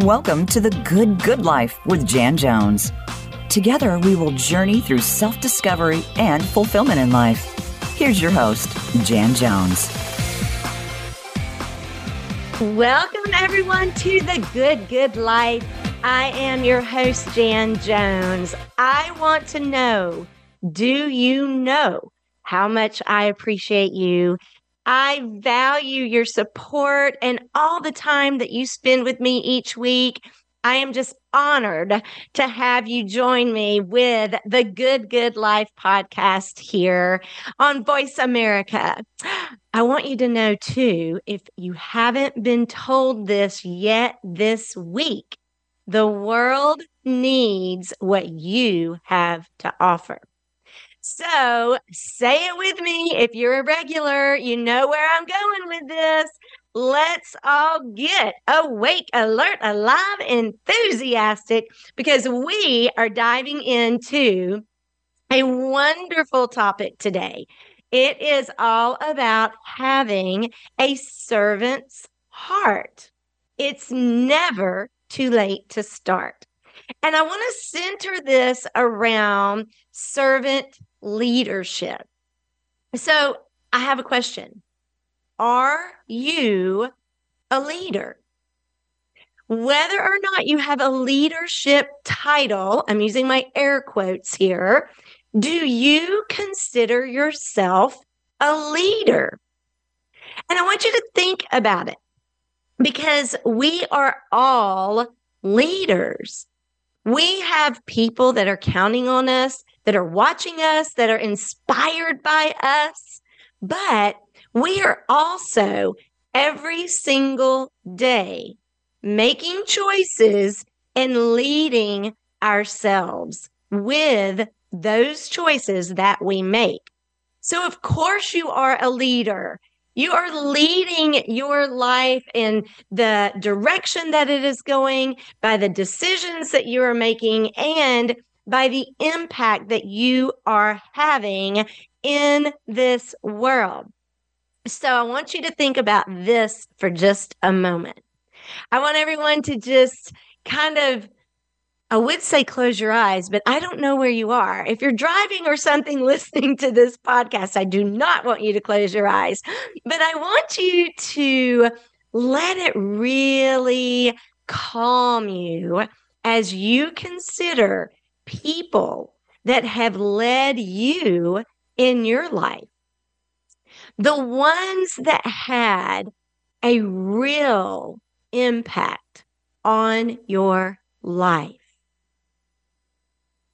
Welcome to the Good Good Life with Jan Jones. Together, we will journey through self discovery and fulfillment in life. Here's your host, Jan Jones. Welcome, everyone, to the Good Good Life. I am your host, Jan Jones. I want to know do you know how much I appreciate you? I value your support and all the time that you spend with me each week. I am just honored to have you join me with the Good Good Life podcast here on Voice America. I want you to know too, if you haven't been told this yet this week, the world needs what you have to offer. So say it with me. If you're a regular, you know where I'm going with this. Let's all get awake, alert, alive, enthusiastic because we are diving into a wonderful topic today. It is all about having a servant's heart. It's never too late to start. And I want to center this around servant leadership. So I have a question Are you a leader? Whether or not you have a leadership title, I'm using my air quotes here, do you consider yourself a leader? And I want you to think about it because we are all leaders. We have people that are counting on us that are watching us, that are inspired by us. But we are also every single day making choices and leading ourselves with those choices that we make. So, of course, you are a leader. You are leading your life in the direction that it is going by the decisions that you are making and by the impact that you are having in this world. So I want you to think about this for just a moment. I want everyone to just kind of I would say close your eyes, but I don't know where you are. If you're driving or something listening to this podcast, I do not want you to close your eyes, but I want you to let it really calm you as you consider people that have led you in your life. The ones that had a real impact on your life.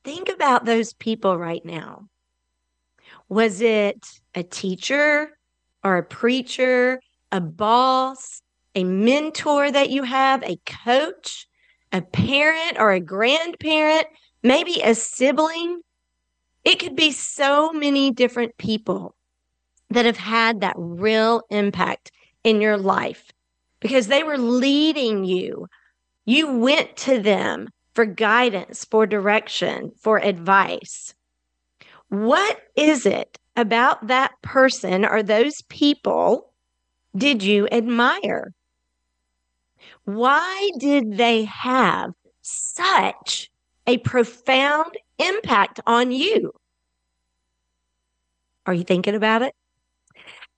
Think about those people right now. Was it a teacher or a preacher, a boss, a mentor that you have, a coach, a parent or a grandparent, maybe a sibling. It could be so many different people that have had that real impact in your life because they were leading you. You went to them for guidance, for direction, for advice. What is it about that person or those people did you admire? Why did they have such a profound impact on you. Are you thinking about it?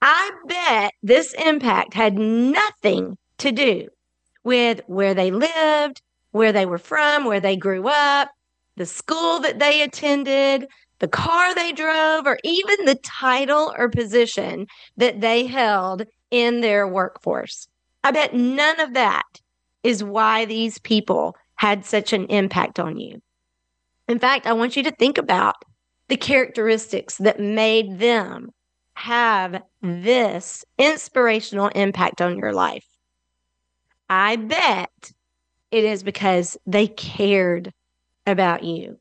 I bet this impact had nothing to do with where they lived, where they were from, where they grew up, the school that they attended, the car they drove, or even the title or position that they held in their workforce. I bet none of that is why these people had such an impact on you. In fact, I want you to think about the characteristics that made them have this inspirational impact on your life. I bet it is because they cared about you.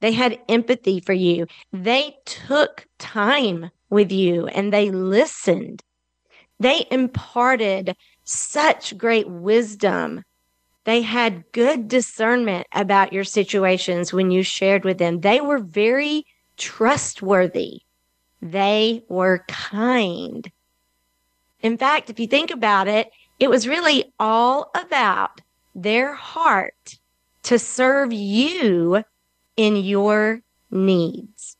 They had empathy for you. They took time with you and they listened. They imparted such great wisdom they had good discernment about your situations when you shared with them. They were very trustworthy. They were kind. In fact, if you think about it, it was really all about their heart to serve you in your needs.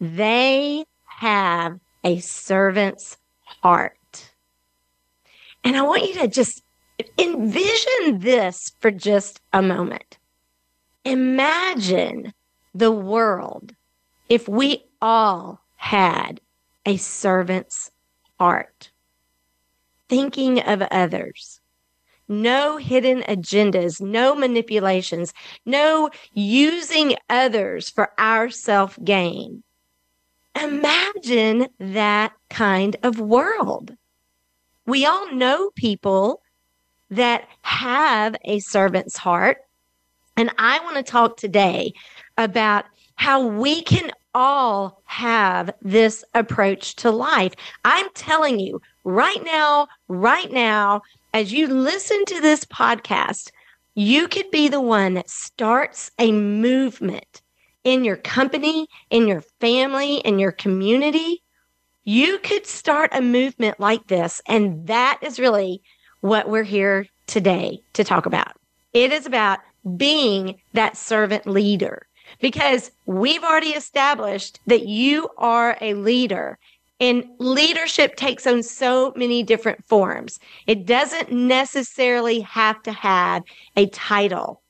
They have a servant's heart. And I want you to just envision this for just a moment. Imagine the world if we all had a servant's heart, thinking of others. No hidden agendas, no manipulations, no using others for our self gain. Imagine that kind of world. We all know people that have a servant's heart. And I want to talk today about how we can all have this approach to life. I'm telling you right now, right now, as you listen to this podcast, you could be the one that starts a movement in your company, in your family, in your community. You could start a movement like this. And that is really what we're here today to talk about. It is about being that servant leader because we've already established that you are a leader and leadership takes on so many different forms. It doesn't necessarily have to have a title.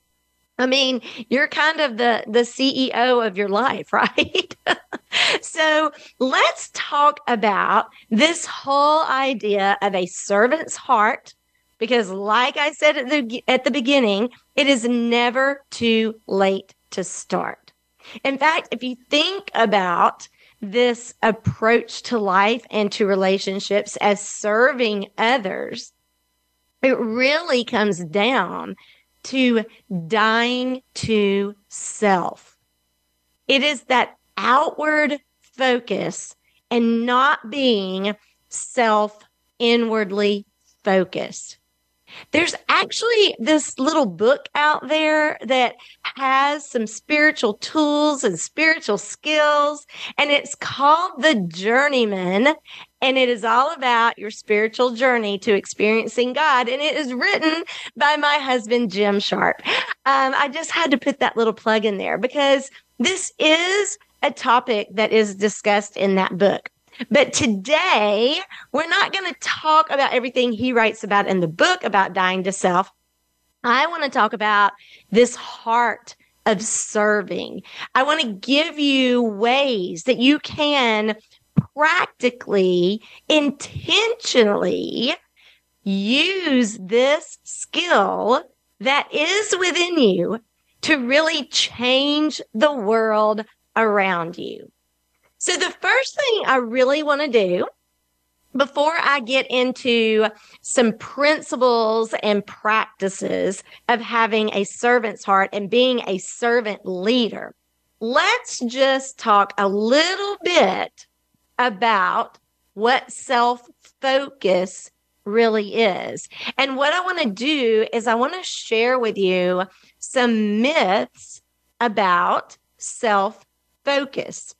I mean, you're kind of the the CEO of your life, right? so, let's talk about this whole idea of a servant's heart because like I said at the at the beginning, it is never too late to start. In fact, if you think about this approach to life and to relationships as serving others, it really comes down to dying to self. It is that outward focus and not being self inwardly focused. There's actually this little book out there that has some spiritual tools and spiritual skills, and it's called The Journeyman. And it is all about your spiritual journey to experiencing God. And it is written by my husband, Jim Sharp. Um, I just had to put that little plug in there because this is a topic that is discussed in that book. But today, we're not going to talk about everything he writes about in the book about dying to self. I want to talk about this heart of serving. I want to give you ways that you can practically, intentionally use this skill that is within you to really change the world around you. So, the first thing I really want to do before I get into some principles and practices of having a servant's heart and being a servant leader, let's just talk a little bit about what self focus really is. And what I want to do is I want to share with you some myths about self focus.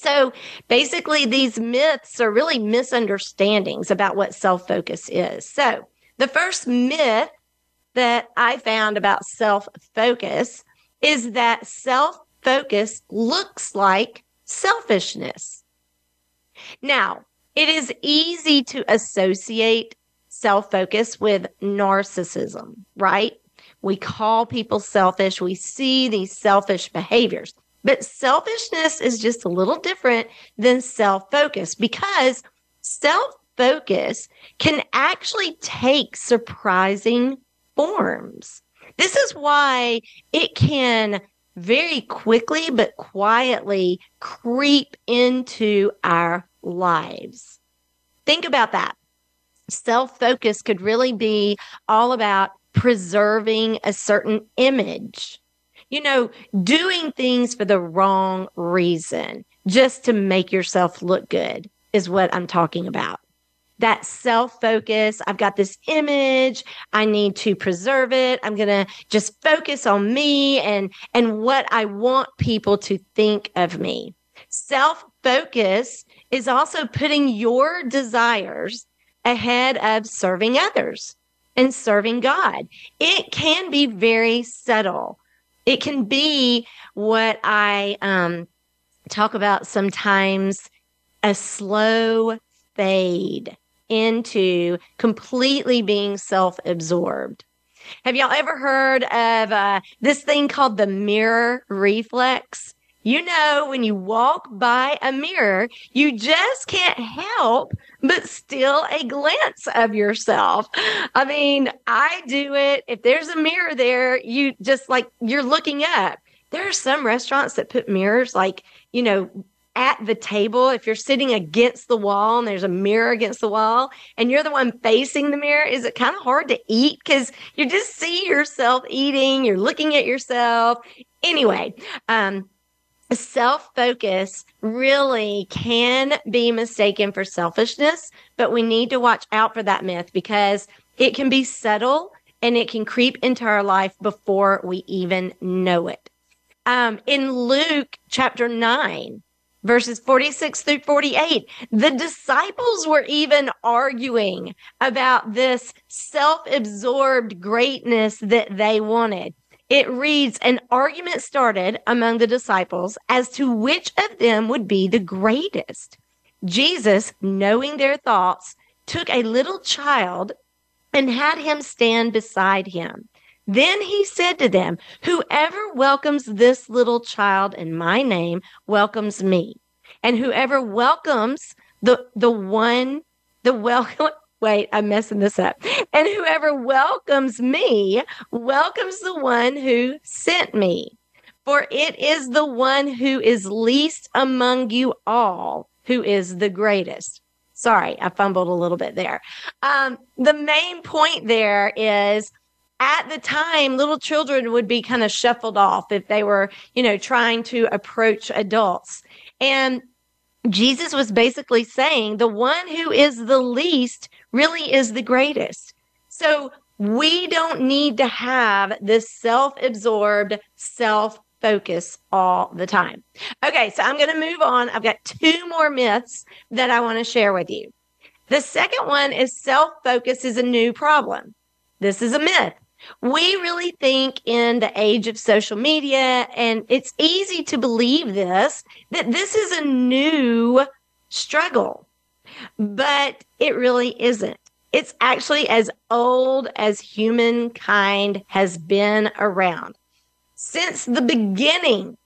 So basically, these myths are really misunderstandings about what self focus is. So the first myth that I found about self focus is that self focus looks like selfishness. Now, it is easy to associate self focus with narcissism, right? We call people selfish. We see these selfish behaviors. But selfishness is just a little different than self focus because self focus can actually take surprising forms. This is why it can very quickly but quietly creep into our lives. Think about that. Self focus could really be all about preserving a certain image you know, doing things for the wrong reason just to make yourself look good is what I'm talking about. That self focus. I've got this image. I need to preserve it. I'm going to just focus on me and, and what I want people to think of me. Self focus is also putting your desires ahead of serving others. and serving God. It can be very subtle. It can be what I um, talk about sometimes a slow fade into completely being self absorbed. Have y'all ever heard of uh, this thing called the mirror reflex? You know, when you walk by a mirror, you just can't help but still a glance of yourself. I mean, I do it. If there's a mirror there, you just like you're looking up. There are some restaurants that put mirrors like, you know, at the table, if you're sitting against the wall and there's a mirror against the wall and you're the one facing the mirror, is it kind of hard to eat? Because you just see yourself eating, you're looking at yourself. Anyway, um, self focus really can be mistaken for selfishness, but we need to watch out for that myth because it can be subtle and it can creep into our life before we even know it. Um, in Luke chapter 9, verses 46 through 48. The disciples were even arguing about this self absorbed greatness that they wanted. It reads An argument started among the disciples as to which of them would be the greatest. Jesus, knowing their thoughts, took a little child and had him stand beside him. Then he said to them, Whoever welcomes this little child in my name welcomes me. And whoever welcomes the the one, the welcome wait, I'm messing this up. And whoever welcomes me welcomes the one who sent me. For it is the one who is least among you all who is the greatest. Sorry, I fumbled a little bit there. Um, the main point there is at the time, little children would be kind of shuffled off if they were, you know, trying to approach adults. And Jesus was basically saying the one who is the least really is the greatest. So we don't need to have this self absorbed, self focus all the time. Okay, so I'm going to move on. I've got two more myths that I want to share with you. The second one is self focus is a new problem. This is a myth we really think in the age of social media, and it's easy to believe this, that this is a new struggle, but it really isn't. It's actually as old as humankind has been around since the beginning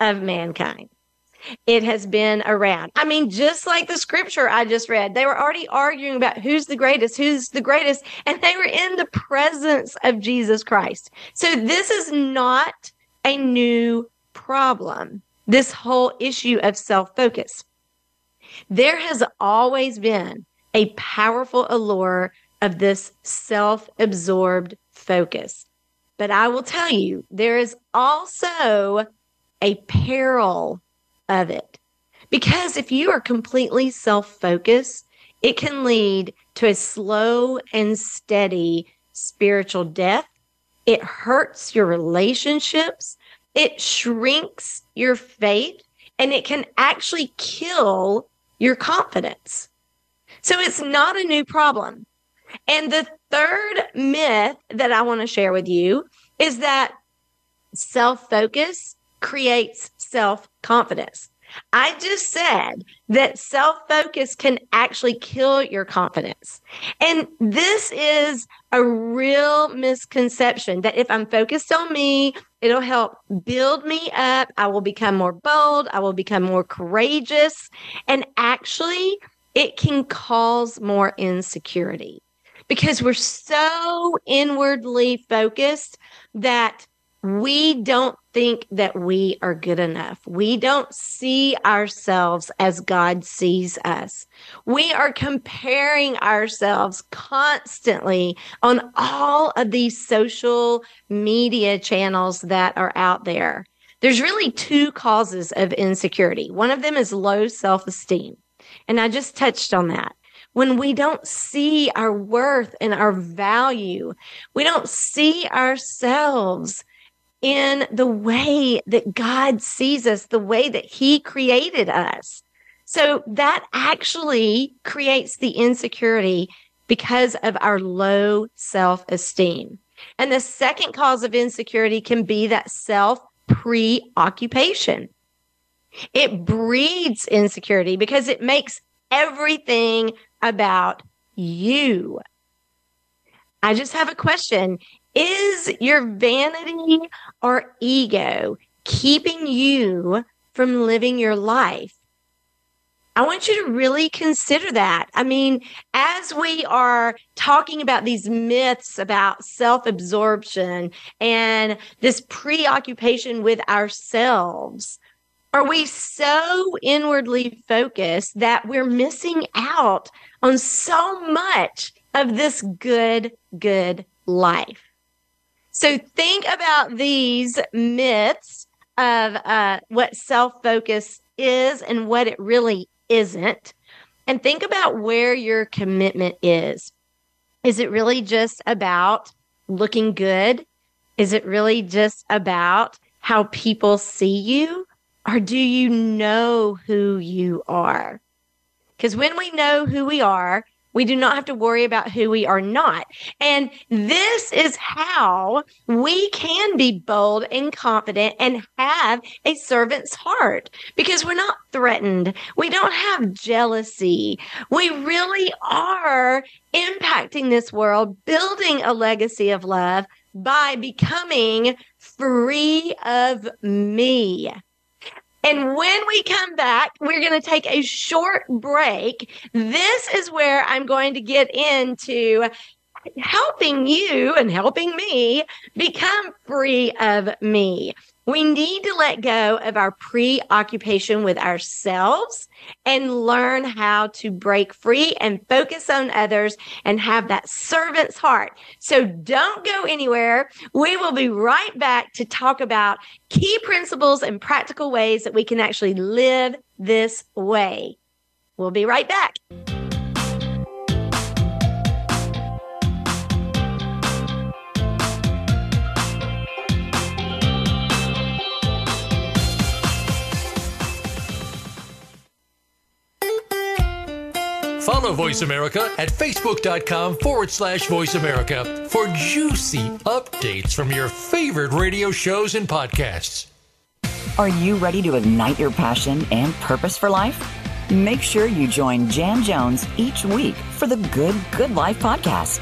of mankind it has been around. I mean, just like the scripture I just read, they were already arguing about who's the greatest, who's the greatest, and they were in the presence of Jesus Christ. So this is not a new problem, this whole issue of self focus. There has always been a powerful allure of this self absorbed focus. But I will tell you, there is also a peril of it. Because if you are completely self focused, it can lead to a slow and steady spiritual death. It hurts your relationships. It shrinks your faith and it can actually kill your confidence. So it's not a new problem. And the third myth that I want to share with you is that self focus creates self confidence. I just said that self focus can actually kill your confidence. And this is a real misconception that if I'm focused on me, it'll help build me up. I will become more bold. I will become more courageous. And actually, it can cause more insecurity because we're so inwardly focused that we don't think that we are good enough. We don't see ourselves as God sees us. We are comparing ourselves constantly on all of these social media channels that are out there. There's really two causes of insecurity. One of them is low self esteem. And I just touched on that when we don't see our worth and our value, we don't see ourselves in the way that God sees us, the way that He created us. So that actually creates the insecurity because of our low self esteem. And the second cause of insecurity can be that self preoccupation. It breeds insecurity because it makes everything about you. I just have a question. Is your vanity or ego keeping you from living your life? I want you to really consider that. I mean, as we are talking about these myths about self absorption and this preoccupation with ourselves, are we so inwardly focused that we're missing out on so much of this good, good life? So think about these myths of uh, what self focus is and what it really isn't. And think about where your commitment is. Is it really just about looking good? Is it really just about how people see you? Or do you know who you are? Because when we know who we are, we do not have to worry about who we are not. And this is how we can be bold and confident and have a servant's heart because we're not threatened. We don't have jealousy. We really are impacting this world, building a legacy of love by becoming free of me. And when we come back, we're going to take a short break. This is where I'm going to get into helping you and helping me become free of me. We need to let go of our preoccupation with ourselves and learn how to break free and focus on others and have that servant's heart. So don't go anywhere. We will be right back to talk about key principles and practical ways that we can actually live this way. We'll be right back. Follow Voice America at facebook.com forward slash voice America for juicy updates from your favorite radio shows and podcasts. Are you ready to ignite your passion and purpose for life? Make sure you join Jan Jones each week for the Good Good Life podcast.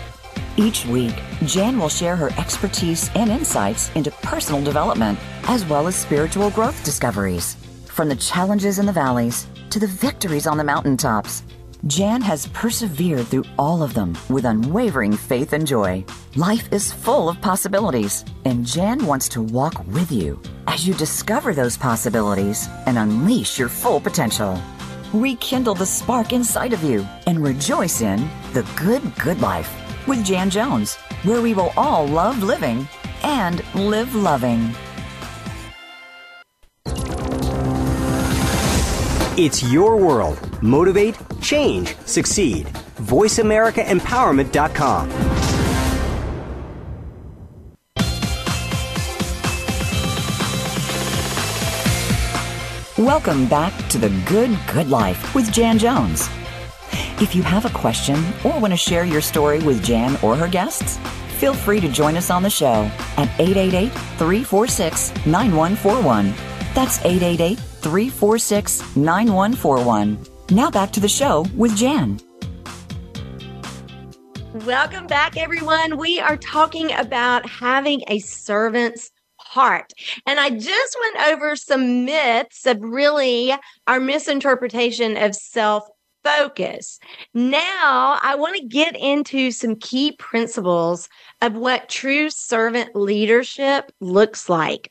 Each week, Jan will share her expertise and insights into personal development as well as spiritual growth discoveries. From the challenges in the valleys to the victories on the mountaintops, Jan has persevered through all of them with unwavering faith and joy. Life is full of possibilities, and Jan wants to walk with you as you discover those possibilities and unleash your full potential. Rekindle the spark inside of you and rejoice in the good, good life with Jan Jones, where we will all love living and live loving. It's your world. Motivate, change, succeed. VoiceAmericaEmpowerment.com. Welcome back to the Good Good Life with Jan Jones. If you have a question or want to share your story with Jan or her guests, feel free to join us on the show at 888 346 9141. That's 888 346 9141. Now back to the show with Jan. Welcome back, everyone. We are talking about having a servant's heart. And I just went over some myths of really our misinterpretation of self focus. Now, I want to get into some key principles of what true servant leadership looks like.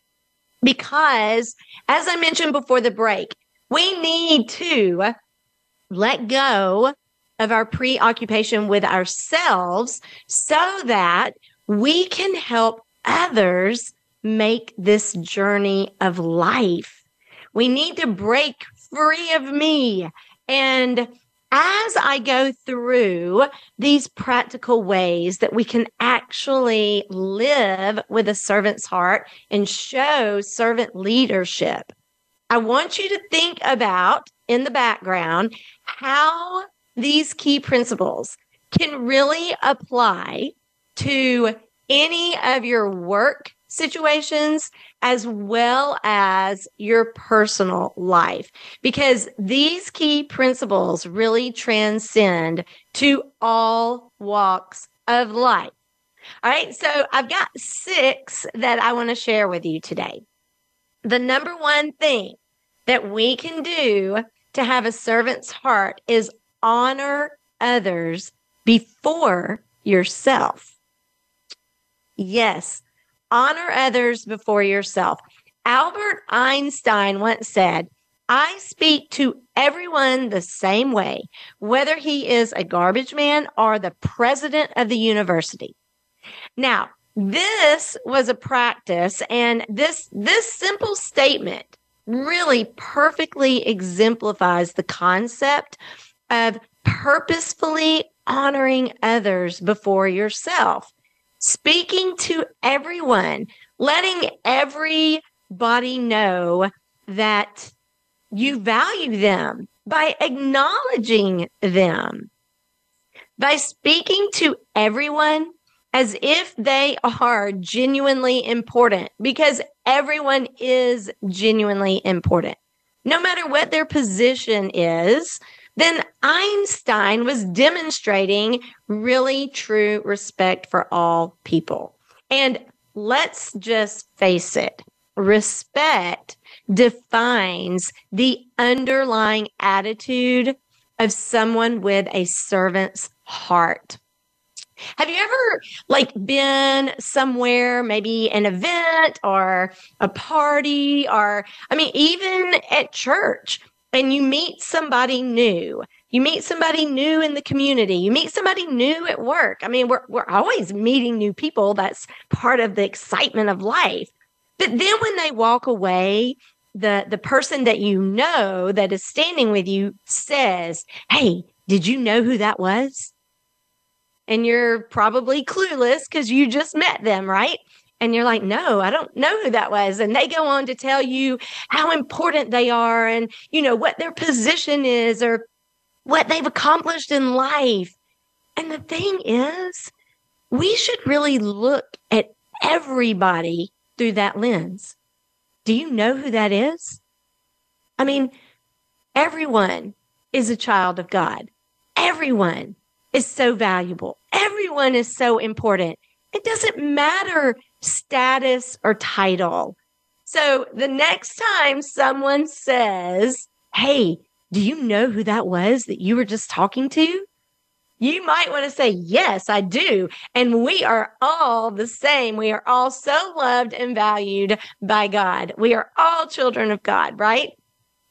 Because, as I mentioned before the break, we need to let go of our preoccupation with ourselves so that we can help others make this journey of life. We need to break free of me. And as I go through these practical ways that we can actually live with a servant's heart and show servant leadership, I want you to think about in the background how these key principles can really apply to any of your work situations as well as your personal life because these key principles really transcend to all walks of life. All right, so I've got six that I want to share with you today. The number one thing that we can do to have a servant's heart is honor others before yourself. Yes, honor others before yourself. Albert Einstein once said, I speak to everyone the same way, whether he is a garbage man or the president of the university. Now, this was a practice and this, this simple statement really perfectly exemplifies the concept of purposefully honoring others before yourself, speaking to everyone, letting everybody know that you value them by acknowledging them, by speaking to everyone as if they are genuinely important, because everyone is genuinely important. No matter what their position is, then Einstein was demonstrating really true respect for all people. And let's just face it respect defines the underlying attitude of someone with a servant's heart. Have you ever like been somewhere, maybe an event or a party or I mean even at church and you meet somebody new. You meet somebody new in the community. You meet somebody new at work. I mean, we're we're always meeting new people. That's part of the excitement of life. But then when they walk away, the the person that you know that is standing with you says, "Hey, did you know who that was?" And you're probably clueless because you just met them, right? And you're like, no, I don't know who that was. And they go on to tell you how important they are and, you know, what their position is or what they've accomplished in life. And the thing is, we should really look at everybody through that lens. Do you know who that is? I mean, everyone is a child of God. Everyone is so valuable. Everyone is so important. It doesn't matter status or title. So the next time someone says, Hey, do you know who that was that you were just talking to? You might want to say, Yes, I do. And we are all the same. We are all so loved and valued by God. We are all children of God, right?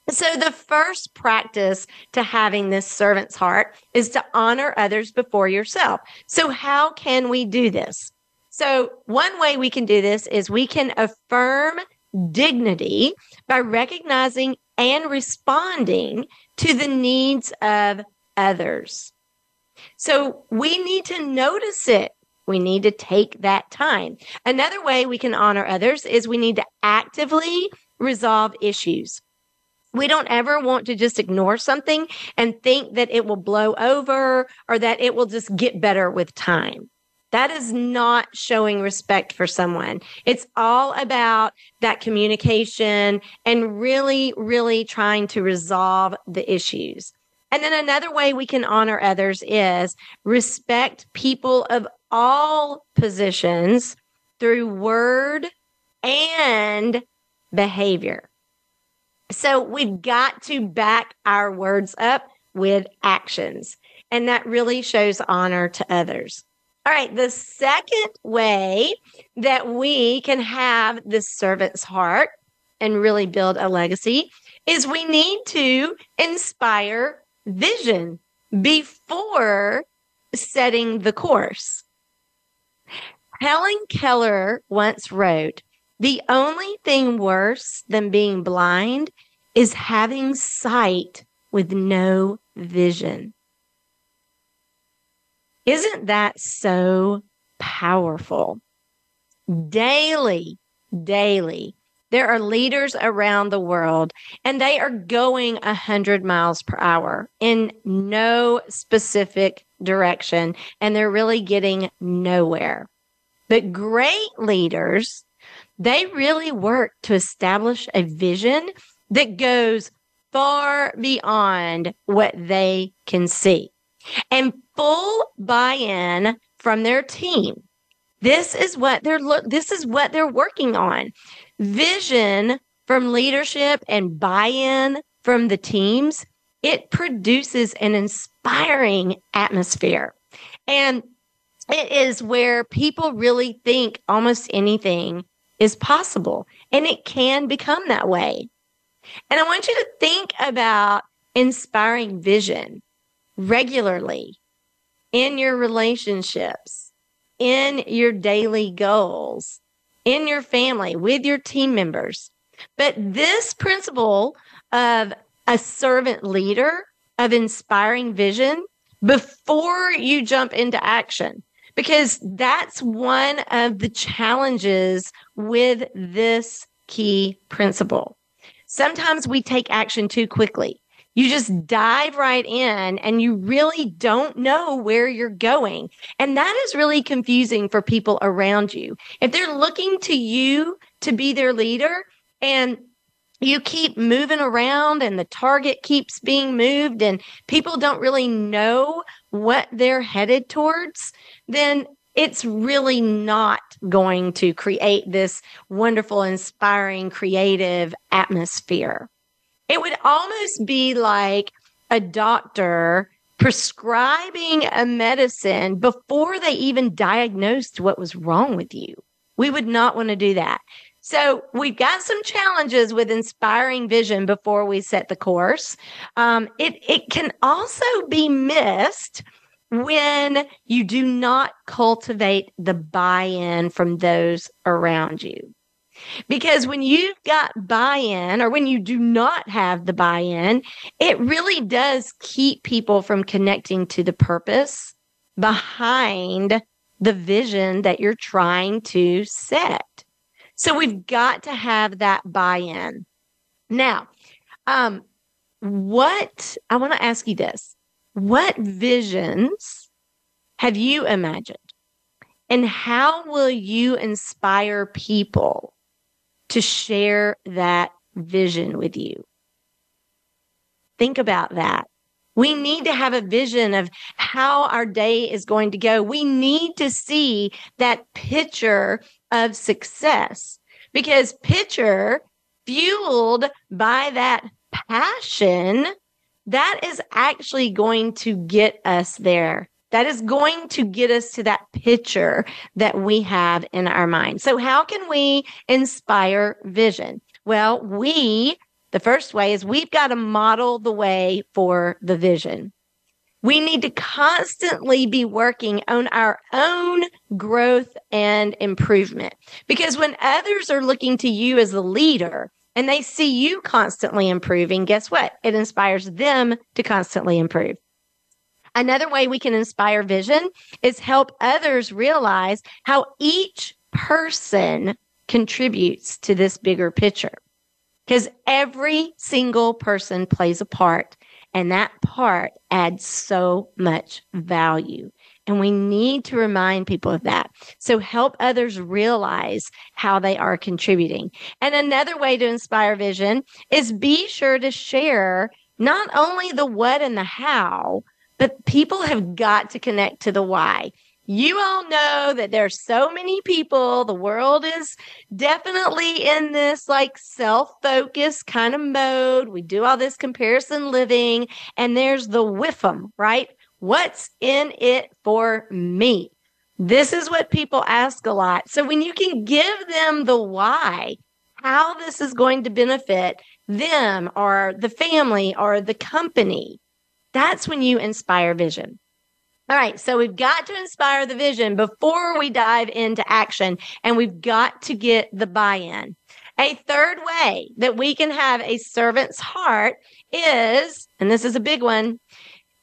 So, the first practice to having this servant's heart is to honor others before yourself. So, how can we do this? So, one way we can do this is we can affirm dignity by recognizing and responding to the needs of others. So, we need to notice it. We need to take that time. Another way we can honor others is we need to actively resolve issues. We don't ever want to just ignore something and think that it will blow over or that it will just get better with time. That is not showing respect for someone. It's all about that communication and really, really trying to resolve the issues. And then another way we can honor others is respect people of all positions through word and behavior. So we've got to back our words up with actions. And that really shows honor to others. All right. The second way that we can have this servant's heart and really build a legacy is we need to inspire vision before setting the course. Helen Keller once wrote, the only thing worse than being blind is having sight with no vision. Isn't that so powerful? Daily, daily, there are leaders around the world and they are going 100 miles per hour in no specific direction and they're really getting nowhere. But great leaders, they really work to establish a vision that goes far beyond what they can see and full buy-in from their team. This is what they're look this is what they're working on. Vision from leadership and buy-in from the teams, it produces an inspiring atmosphere. And it is where people really think almost anything is possible and it can become that way. And I want you to think about inspiring vision regularly in your relationships, in your daily goals, in your family, with your team members. But this principle of a servant leader, of inspiring vision before you jump into action, because that's one of the challenges with this key principle. Sometimes we take action too quickly. You just dive right in and you really don't know where you're going. And that is really confusing for people around you. If they're looking to you to be their leader and you keep moving around and the target keeps being moved and people don't really know what they're headed towards, then it's really not going to create this wonderful, inspiring, creative atmosphere. It would almost be like a doctor prescribing a medicine before they even diagnosed what was wrong with you. We would not want to do that. So we've got some challenges with inspiring vision before we set the course. Um, it it can also be missed when you do not cultivate the buy-in from those around you. Because when you've got buy in or when you do not have the buy in, it really does keep people from connecting to the purpose behind the vision that you're trying to set. So we've got to have that buy in. Now, um, what I want to ask you this what visions have you imagined? And how will you inspire people to share that vision with you. Think about that. We need to have a vision of how our day is going to go. We need to see that picture of success because picture fueled by that passion, that is actually going to get us there that is going to get us to that picture that we have in our mind. So, how can we inspire vision? Well, we, the first way is we've got to model the way for the vision. We need to constantly be working on our own growth and improvement because when others are looking to you as a leader, and they see you constantly improving, guess what? It inspires them to constantly improve. Another way we can inspire vision is help others realize how each person contributes to this bigger picture. Because every single person plays a part, and that part adds so much value. And we need to remind people of that. So help others realize how they are contributing. And another way to inspire vision is be sure to share not only the what and the how, but people have got to connect to the why. You all know that there's so many people. The world is definitely in this like self focused kind of mode. We do all this comparison living, and there's the whiffum, right? What's in it for me? This is what people ask a lot. So when you can give them the why, how this is going to benefit them or the family or the company, that's when you inspire vision. All right. So we've got to inspire the vision before we dive into action and we've got to get the buy in. A third way that we can have a servant's heart is, and this is a big one.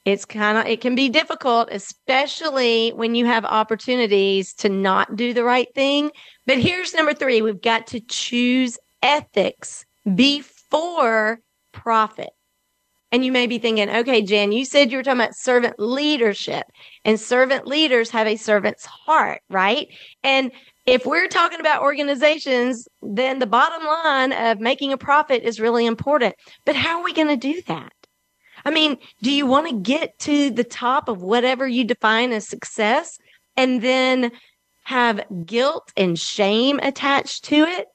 It's kind of, it can be difficult, especially when you have opportunities to not do the right thing. But here's number three. We've got to choose ethics before profit. And you may be thinking, okay, Jan, you said you were talking about servant leadership, and servant leaders have a servant's heart, right? And if we're talking about organizations, then the bottom line of making a profit is really important. But how are we going to do that? I mean, do you want to get to the top of whatever you define as success and then have guilt and shame attached to it?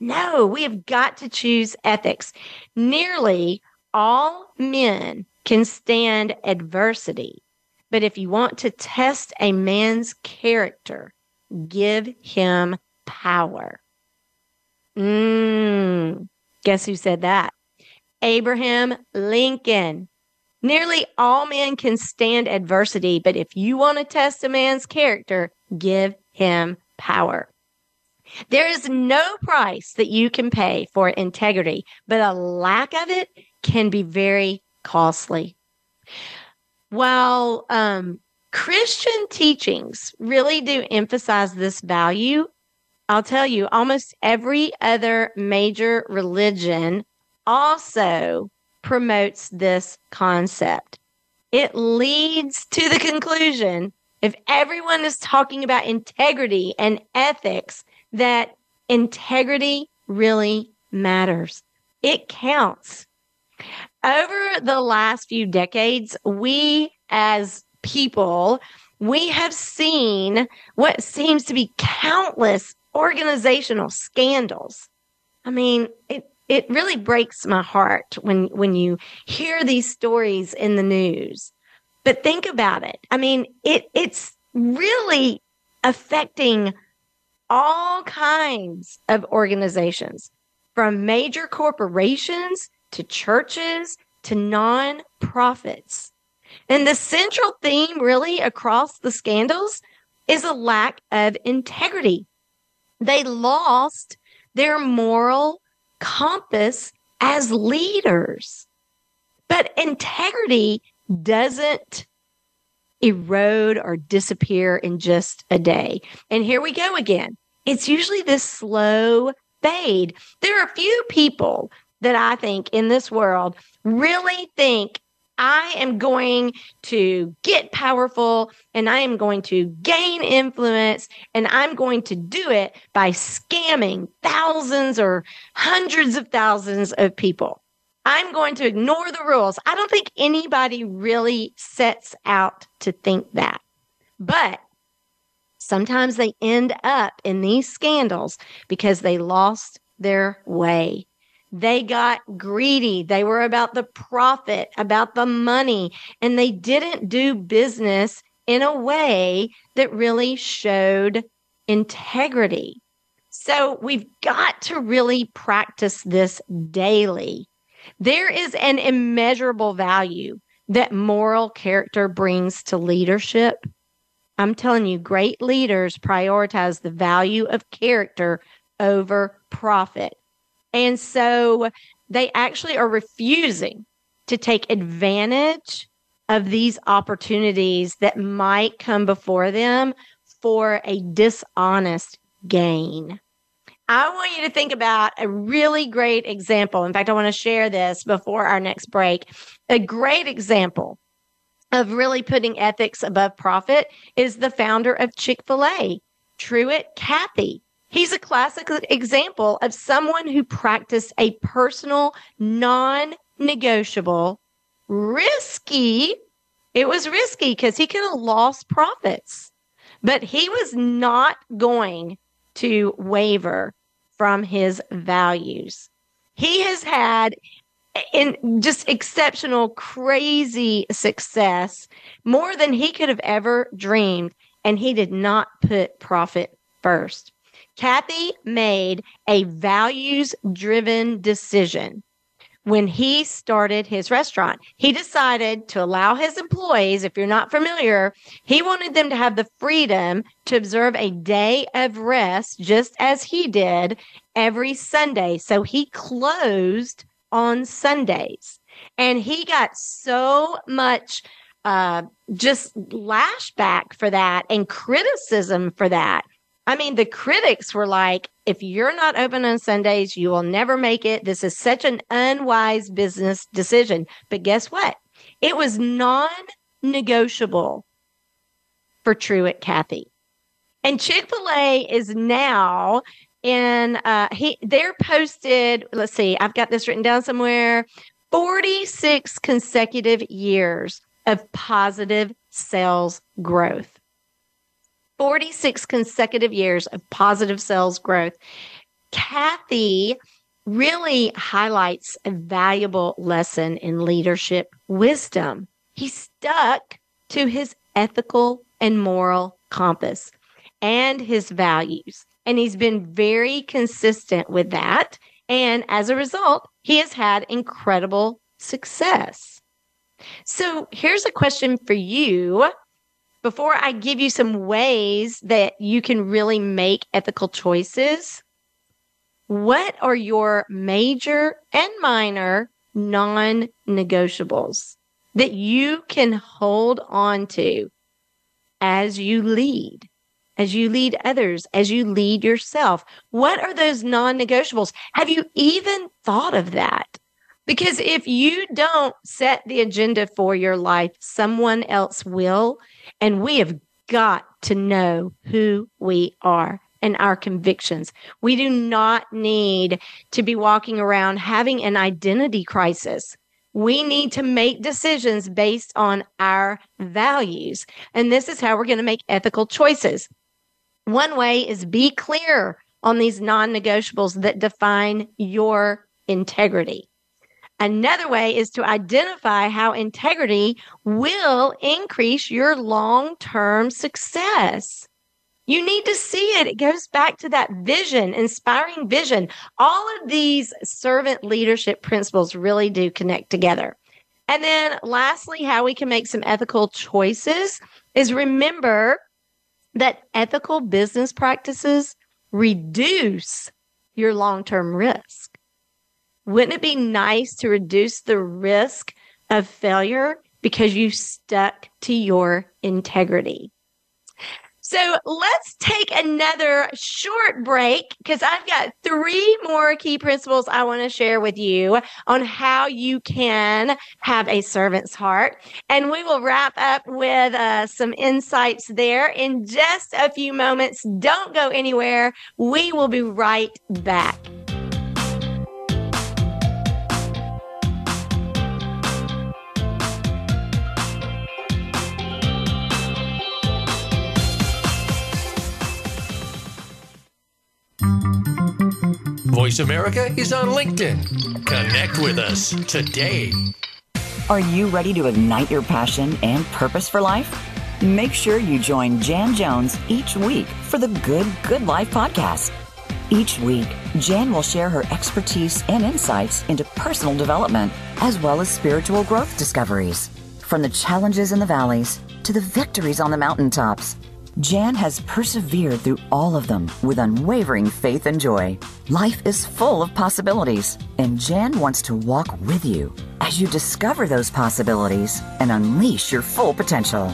No, we have got to choose ethics. Nearly all men can stand adversity. But if you want to test a man's character, give him power. Mm, guess who said that? Abraham Lincoln. Nearly all men can stand adversity, but if you want to test a man's character, give him power. There is no price that you can pay for integrity, but a lack of it can be very costly. While um, Christian teachings really do emphasize this value, I'll tell you, almost every other major religion also promotes this concept. It leads to the conclusion if everyone is talking about integrity and ethics, that integrity really matters. It counts. Over the last few decades, we as people, we have seen what seems to be countless organizational scandals. I mean, it, it really breaks my heart when, when you hear these stories in the news. But think about it. I mean, it, it's really affecting all kinds of organizations from major corporations to churches to non-profits. And the central theme really across the scandals is a lack of integrity. They lost their moral compass as leaders. But integrity doesn't erode or disappear in just a day. And here we go again. It's usually this slow fade. There are a few people that I think in this world really think I am going to get powerful and I am going to gain influence and I'm going to do it by scamming thousands or hundreds of thousands of people. I'm going to ignore the rules. I don't think anybody really sets out to think that. But sometimes they end up in these scandals because they lost their way. They got greedy. They were about the profit, about the money, and they didn't do business in a way that really showed integrity. So we've got to really practice this daily there is an immeasurable value that moral character brings to leadership. I'm telling you, great leaders prioritize the value of character over profit. And so they actually are refusing to take advantage of these opportunities that might come before them for a dishonest gain. I want you to think about a really great example. In fact, I want to share this before our next break. A great example of really putting ethics above profit is the founder of Chick fil A, Truett Cathy. He's a classic example of someone who practiced a personal, non negotiable, risky. It was risky because he could have lost profits, but he was not going to waver from his values. He has had in just exceptional, crazy success, more than he could have ever dreamed. And he did not put profit first. Cathy made a values driven decision when he started his restaurant. He decided to allow his employees, if you're not familiar, he wanted them to have the freedom to observe a day of rest, just as he did every Sunday. So he closed on Sundays. And he got so much uh, just lashback for that and criticism for that I mean, the critics were like, if you're not open on Sundays, you will never make it. This is such an unwise business decision. But guess what? It was non negotiable for Truett Cathy. And Chick fil A is now in, uh, he, they're posted, let's see, I've got this written down somewhere 46 consecutive years of positive sales growth. 46 consecutive years of positive sales growth. Cathy really highlights a valuable lesson in leadership wisdom. He stuck to his ethical and moral compass and his values. And he's been very consistent with that. And as a result, he has had incredible success. So here's a question for you before I give you some ways that you can really make ethical choices, what are your major and minor non negotiables that you can hold on to as you lead? As you lead others, as you lead yourself, what are those non negotiables? Have you even thought of that? Because if you don't set the agenda for your life, someone else will. And we have got to know who we are and our convictions. We do not need to be walking around having an identity crisis. We need to make decisions based on our values. And this is how we're going to make ethical choices. One way is be clear on these non negotiables that define your integrity. Another way is to identify how integrity will increase your long term success. You need to see it. It goes back to that vision, inspiring vision. All of these servant leadership principles really do connect together. And then, lastly, how we can make some ethical choices is remember that ethical business practices reduce your long term risk. Wouldn't it be nice to reduce the risk of failure because you stuck to your integrity? So let's take another short break because I've got three more key principles I want to share with you on how you can have a servant's heart. And we will wrap up with uh, some insights there in just a few moments. Don't go anywhere. We will be right back. Voice America is on LinkedIn. Connect with us today. Are you ready to ignite your passion and purpose for life? Make sure you join Jan Jones each week for the Good Good Life podcast. Each week, Jan will share her expertise and insights into personal development as well as spiritual growth discoveries. From the challenges in the valleys to the victories on the mountaintops, Jan has persevered through all of them with unwavering faith and joy. Life is full of possibilities, and Jan wants to walk with you as you discover those possibilities and unleash your full potential.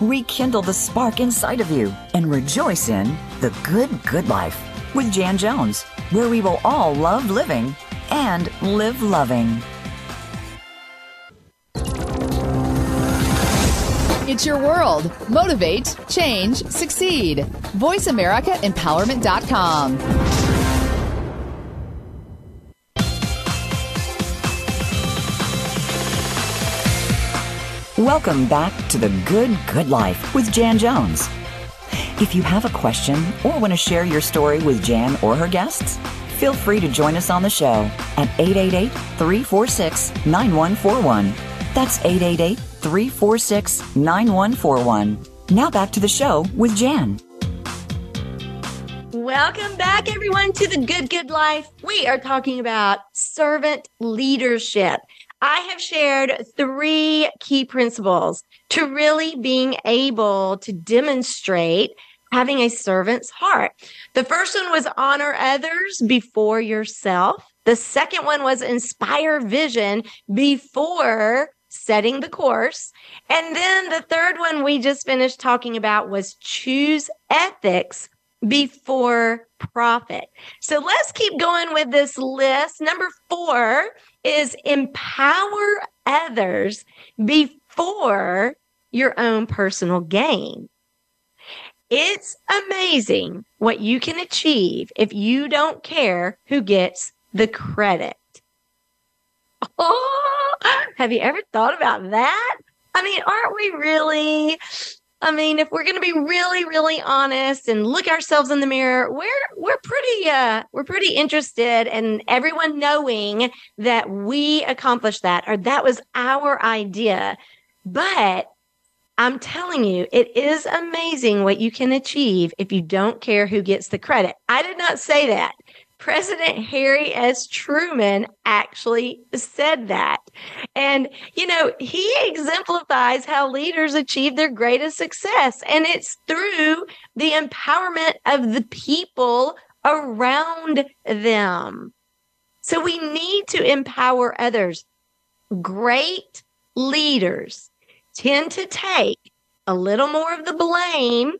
Rekindle the spark inside of you and rejoice in the good, good life with Jan Jones, where we will all love living and live loving. It's your world. Motivate, change, succeed. VoiceAmericaEmpowerment.com. Welcome back to the Good Good Life with Jan Jones. If you have a question or want to share your story with Jan or her guests, feel free to join us on the show at 888 346 9141. That's 888 346 9141. Now back to the show with Jan. Welcome back, everyone, to the Good Good Life. We are talking about servant leadership. I have shared three key principles to really being able to demonstrate having a servant's heart. The first one was honor others before yourself. The second one was inspire vision before setting the course. And then the third one we just finished talking about was choose ethics before profit. So let's keep going with this list. Number four is empower others before your own personal gain. It's amazing what you can achieve if you don't care who gets the credit. Oh, have you ever thought about that? I mean, aren't we really? I mean, if we're going to be really, really honest and look ourselves in the mirror, we're we're pretty uh we're pretty interested in everyone knowing that we accomplished that or that was our idea. But I'm telling you, it is amazing what you can achieve if you don't care who gets the credit. I did not say that. President Harry S. Truman actually said that. And, you know, he exemplifies how leaders achieve their greatest success. And it's through the empowerment of the people around them. So we need to empower others. Great leaders tend to take a little more of the blame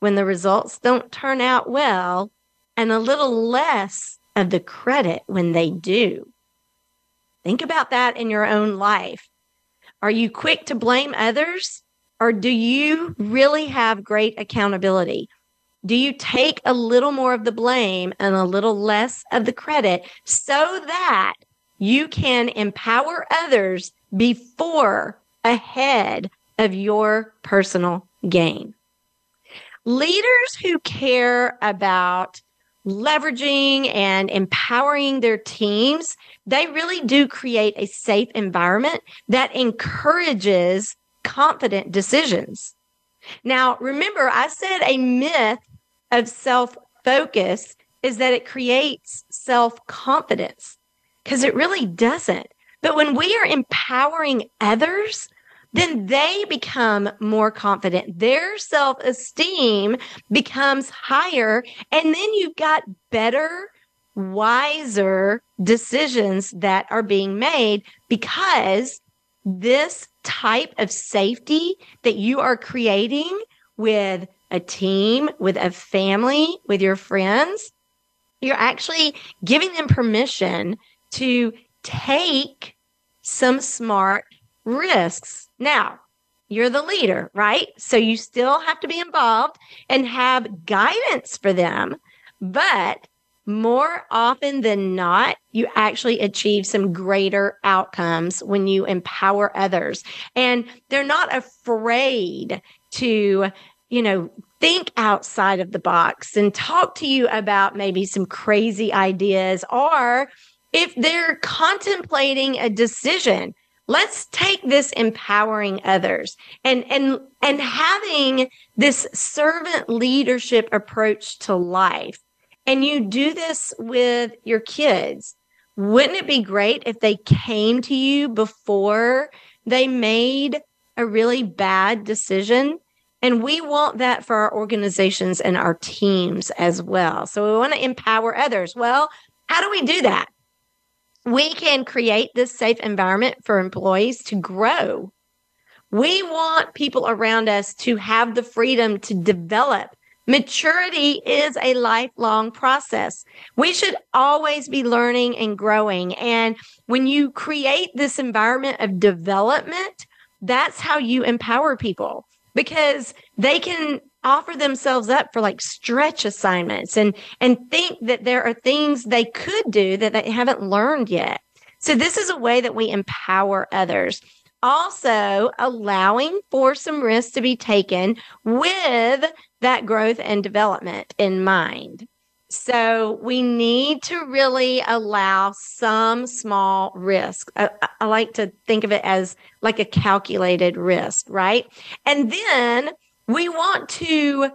when the results don't turn out well and a little less of the credit when they do. Think about that in your own life. Are you quick to blame others or do you really have great accountability? Do you take a little more of the blame and a little less of the credit so that you can empower others before ahead of your personal gain. Leaders who care about leveraging and empowering their teams, they really do create a safe environment that encourages confident decisions. Now, remember, I said a myth of self focus is that it creates self confidence because it really doesn't. But when we are empowering others, then they become more confident. Their self esteem becomes higher. And then you've got better, wiser decisions that are being made because this type of safety that you are creating with a team, with a family, with your friends, you're actually giving them permission to take some smart risks. Now, you're the leader, right? So you still have to be involved and have guidance for them. But more often than not, you actually achieve some greater outcomes when you empower others. And they're not afraid to, you know, think outside of the box and talk to you about maybe some crazy ideas or if they're contemplating a decision let's take this empowering others and and and having this servant leadership approach to life. And you do this with your kids. Wouldn't it be great if they came to you before they made a really bad decision? And we want that for our organizations and our teams as well. So we want to empower others. Well how do we do that we can create this safe environment for employees to grow. We want people around us to have the freedom to develop. Maturity is a lifelong process. We should always be learning and growing. And when you create this environment of development, that's how you empower people because they can offer themselves up for like stretch assignments and and think that there are things they could do that they haven't learned yet. So this is a way that we empower others. Also, allowing for some risks to be taken with that growth and development in mind. So we need to really allow some small risk. I, I, like to think of it as like a calculated risk, right? And then we want to,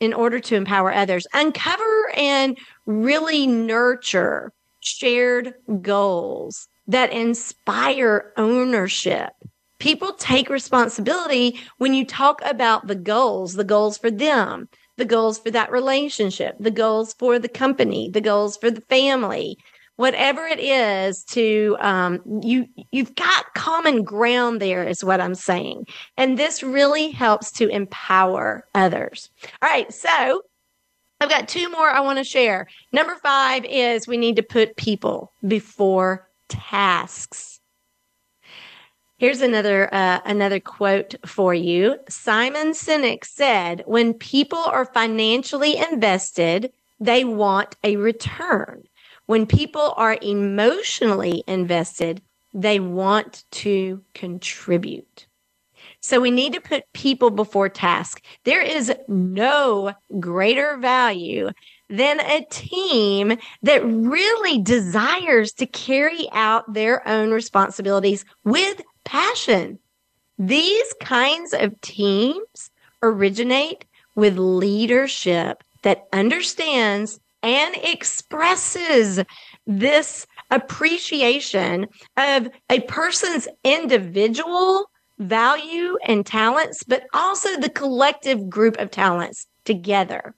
in order to empower others, uncover and really nurture shared goals that inspire ownership. People take responsibility when you talk about the goals, the goals for them, the goals for that relationship, the goals for the company, the goals for the family, whatever it is to um, you you've got common ground there is what i'm saying and this really helps to empower others all right so I've got two more I want to share. Number five is we need to put people before tasks. Here's another uh, another quote for you. Simon Sinek said, "When people are financially invested, they want a return. When people are emotionally invested, they want to contribute." So we need to put people before task. There is no greater value than a team that really desires to carry out their own responsibilities with passion. These kinds of teams originate with leadership that understands and expresses this appreciation of a person's individual value and talents, but also the collective group of talents together.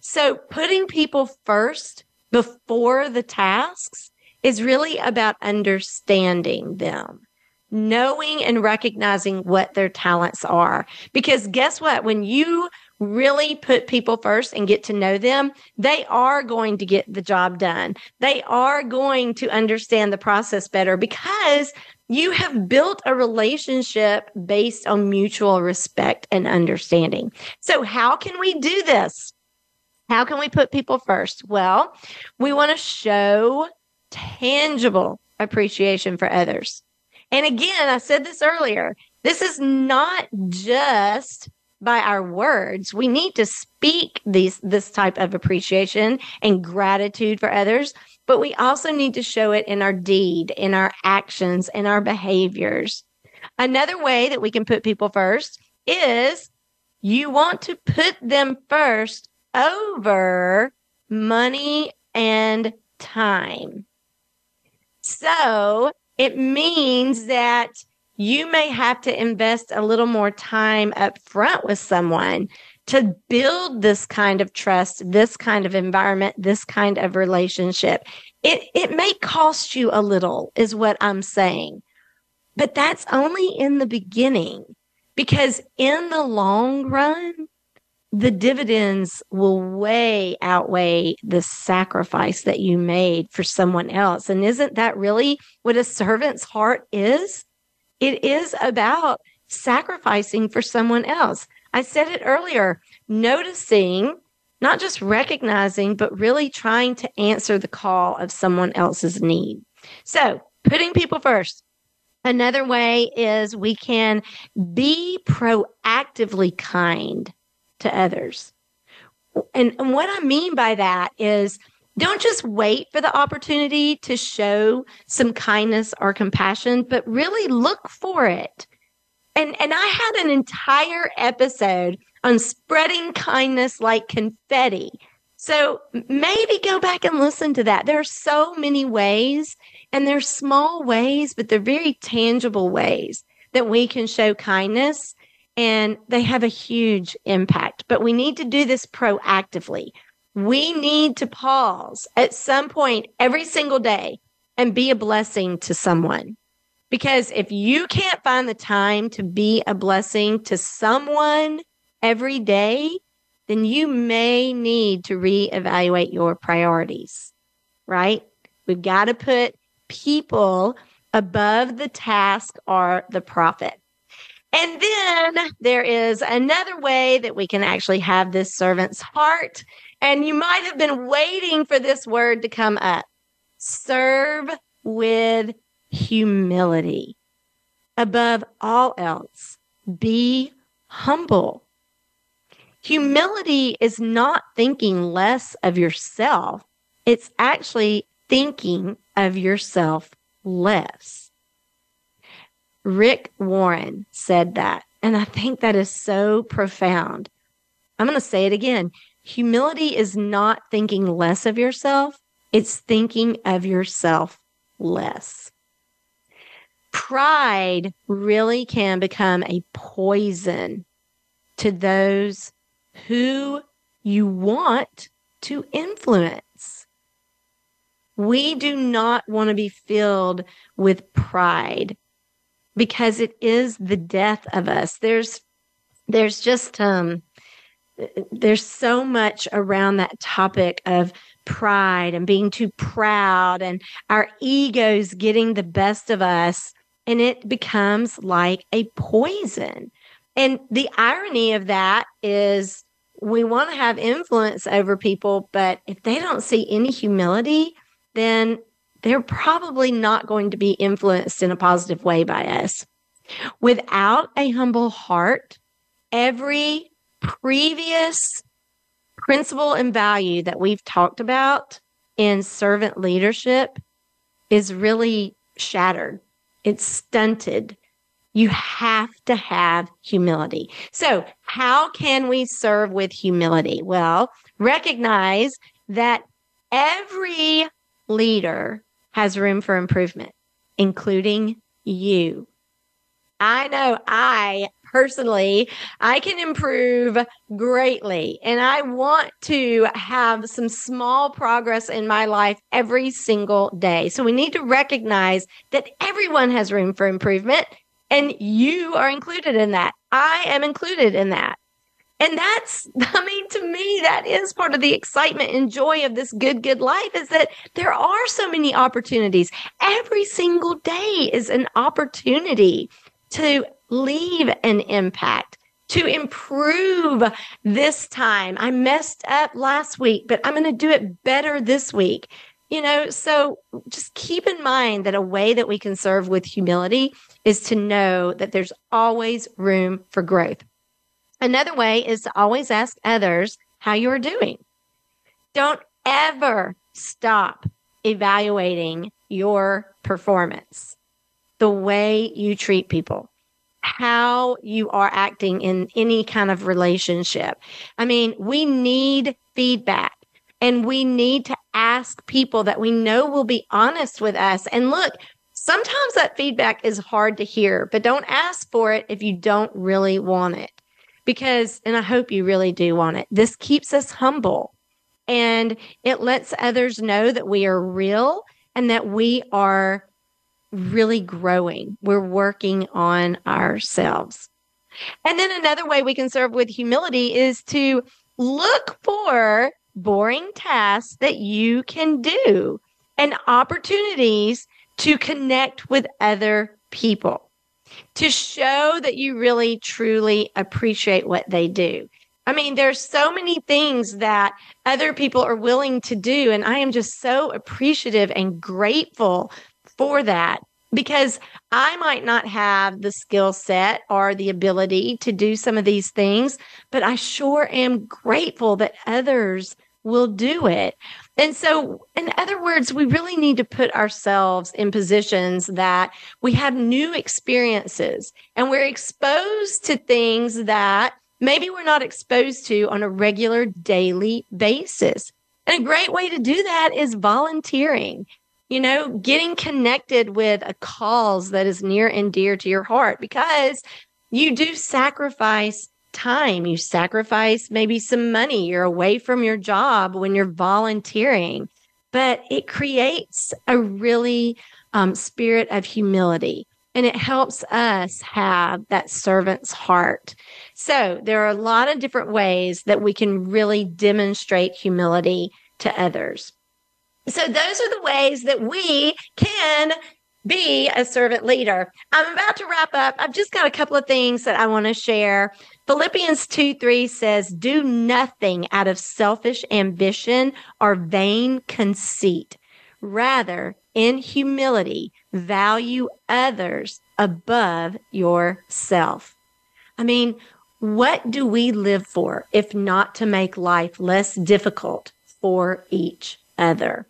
So putting people first before the tasks is really about understanding them, knowing and recognizing what their talents are. Because guess what? When you really put people first and get to know them, they are going to get the job done. They are going to understand the process better because you have built a relationship based on mutual respect and understanding. So, how can we do this? How can we put people first? Well, we want to show tangible appreciation for others. And again, I said this earlier this is not just by our words. We need to speak these this type of appreciation and gratitude for others, but we also need to show it in our deed, in our actions, in our behaviors. Another way that we can put people first is you want to put them first over money and time. So it means that you may have to invest a little more time up front with someone to build this kind of trust, this kind of environment, this kind of relationship. It, it may cost you a little, is what I'm saying. But that's only in the beginning because in the long run, the dividends will way outweigh the sacrifice that you made for someone else. And isn't that really what a servant's heart is? It is about sacrificing for someone else. I said it earlier, noticing, not just recognizing, but really trying to answer the call of someone else's need. So putting people first. Another way is we can be proactively kind to others. And, and what I mean by that is don't just wait for the opportunity to show some kindness or compassion, but really look for it. And, and I had an entire episode on spreading kindness like confetti. So maybe go back and listen to that. There are so many ways, and they're small ways, but they're very tangible ways that we can show kindness and they have a huge impact. But we need to do this proactively. We need to pause at some point every single day and be a blessing to someone. Because if you can't find the time to be a blessing to someone every day, then you may need to reevaluate your priorities, right? We've got to put people above the task or the profit. And then there is another way that we can actually have this servant's heart. And you might have been waiting for this word to come up. Serve with humility. Above all else, be humble. Humility is not thinking less of yourself. It's actually thinking of yourself less. Rick Warren said that. And I think that is so profound. I'm going to say it again. Humility is not thinking less of yourself, it's thinking of yourself less. Pride really can become a poison to those who you want to influence. We do not want to be filled with pride because it is the death of us. There's there's just um there's so much around that topic of pride and being too proud and our egos getting the best of us. And it becomes like a poison. And the irony of that is we want to have influence over people, but if they don't see any humility, then they're probably not going to be influenced in a positive way by us. Without a humble heart, every previous principle and value that we've talked about in servant leadership is really shattered. It's stunted. You have to have humility. So, how can we serve with humility? Well, recognize that every leader has room for improvement, including you. I know I personally, I can improve greatly. And I want to have some small progress in my life every single day. So we need to recognize that everyone has room for improvement and you are included in that. I am included in that. And that's, I mean, to me, that is part of the excitement and joy of this good, good life is that there are so many opportunities. Every single day is an opportunity to leave an impact, to improve this time. I messed up last week, but I'm going to do it better this week. You know, so just keep in mind that a way that we can serve with humility is to know that there's always room for growth. Another way is to always ask others how you're doing. Don't ever stop evaluating your performance, the way you treat people how you are acting in any kind of relationship. I mean, we need feedback and we need to ask people that we know will be honest with us. And look, sometimes that feedback is hard to hear, but don't ask for it if you don't really want it. Because, and I hope you really do want it, this keeps us humble and it lets others know that we are real and that we are really growing. We're working on ourselves. And then another way we can serve with humility is to look for boring tasks that you can do and opportunities to connect with other people, to show that you really truly appreciate what they do. I mean, there's so many things that other people are willing to do. And I am just so appreciative and grateful for that because I might not have the skill set or the ability to do some of these things, but I sure am grateful that others will do it. And so, in other words, we really need to put ourselves in positions that we have new experiences and we're exposed to things that maybe we're not exposed to on a regular daily basis. And a great way to do that is volunteering you know, getting connected with a cause that is near and dear to your heart because you do sacrifice time. You sacrifice maybe some money. You're away from your job when you're volunteering, but it creates a really um, spirit of humility and it helps us have that servant's heart. So there are a lot of different ways that we can really demonstrate humility to others. So those are the ways that we can be a servant leader. I'm about to wrap up. I've just got a couple of things that I want to share. Philippians 2 3 says, Do nothing out of selfish ambition or vain conceit. Rather, in humility, value others above yourself. I mean, what do we live for if not to make life less difficult for each other?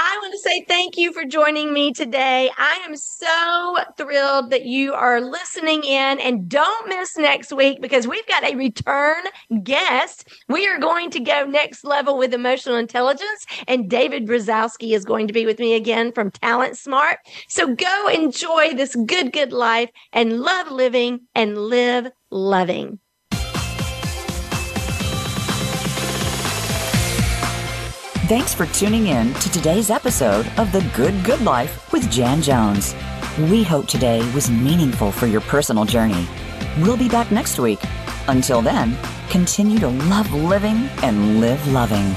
I want to say thank you for joining me today. I am so thrilled that you are listening in and don't miss next week because we've got a return guest. We are going to go next level with emotional intelligence and David Brzezowski is going to be with me again from Talent Smart. So go enjoy this good, good life and love living and live loving. Thanks for tuning in to today's episode of The Good Good Life with Jan Jones. We hope today was meaningful for your personal journey. We'll be back next week. Until then, continue to love living and live loving.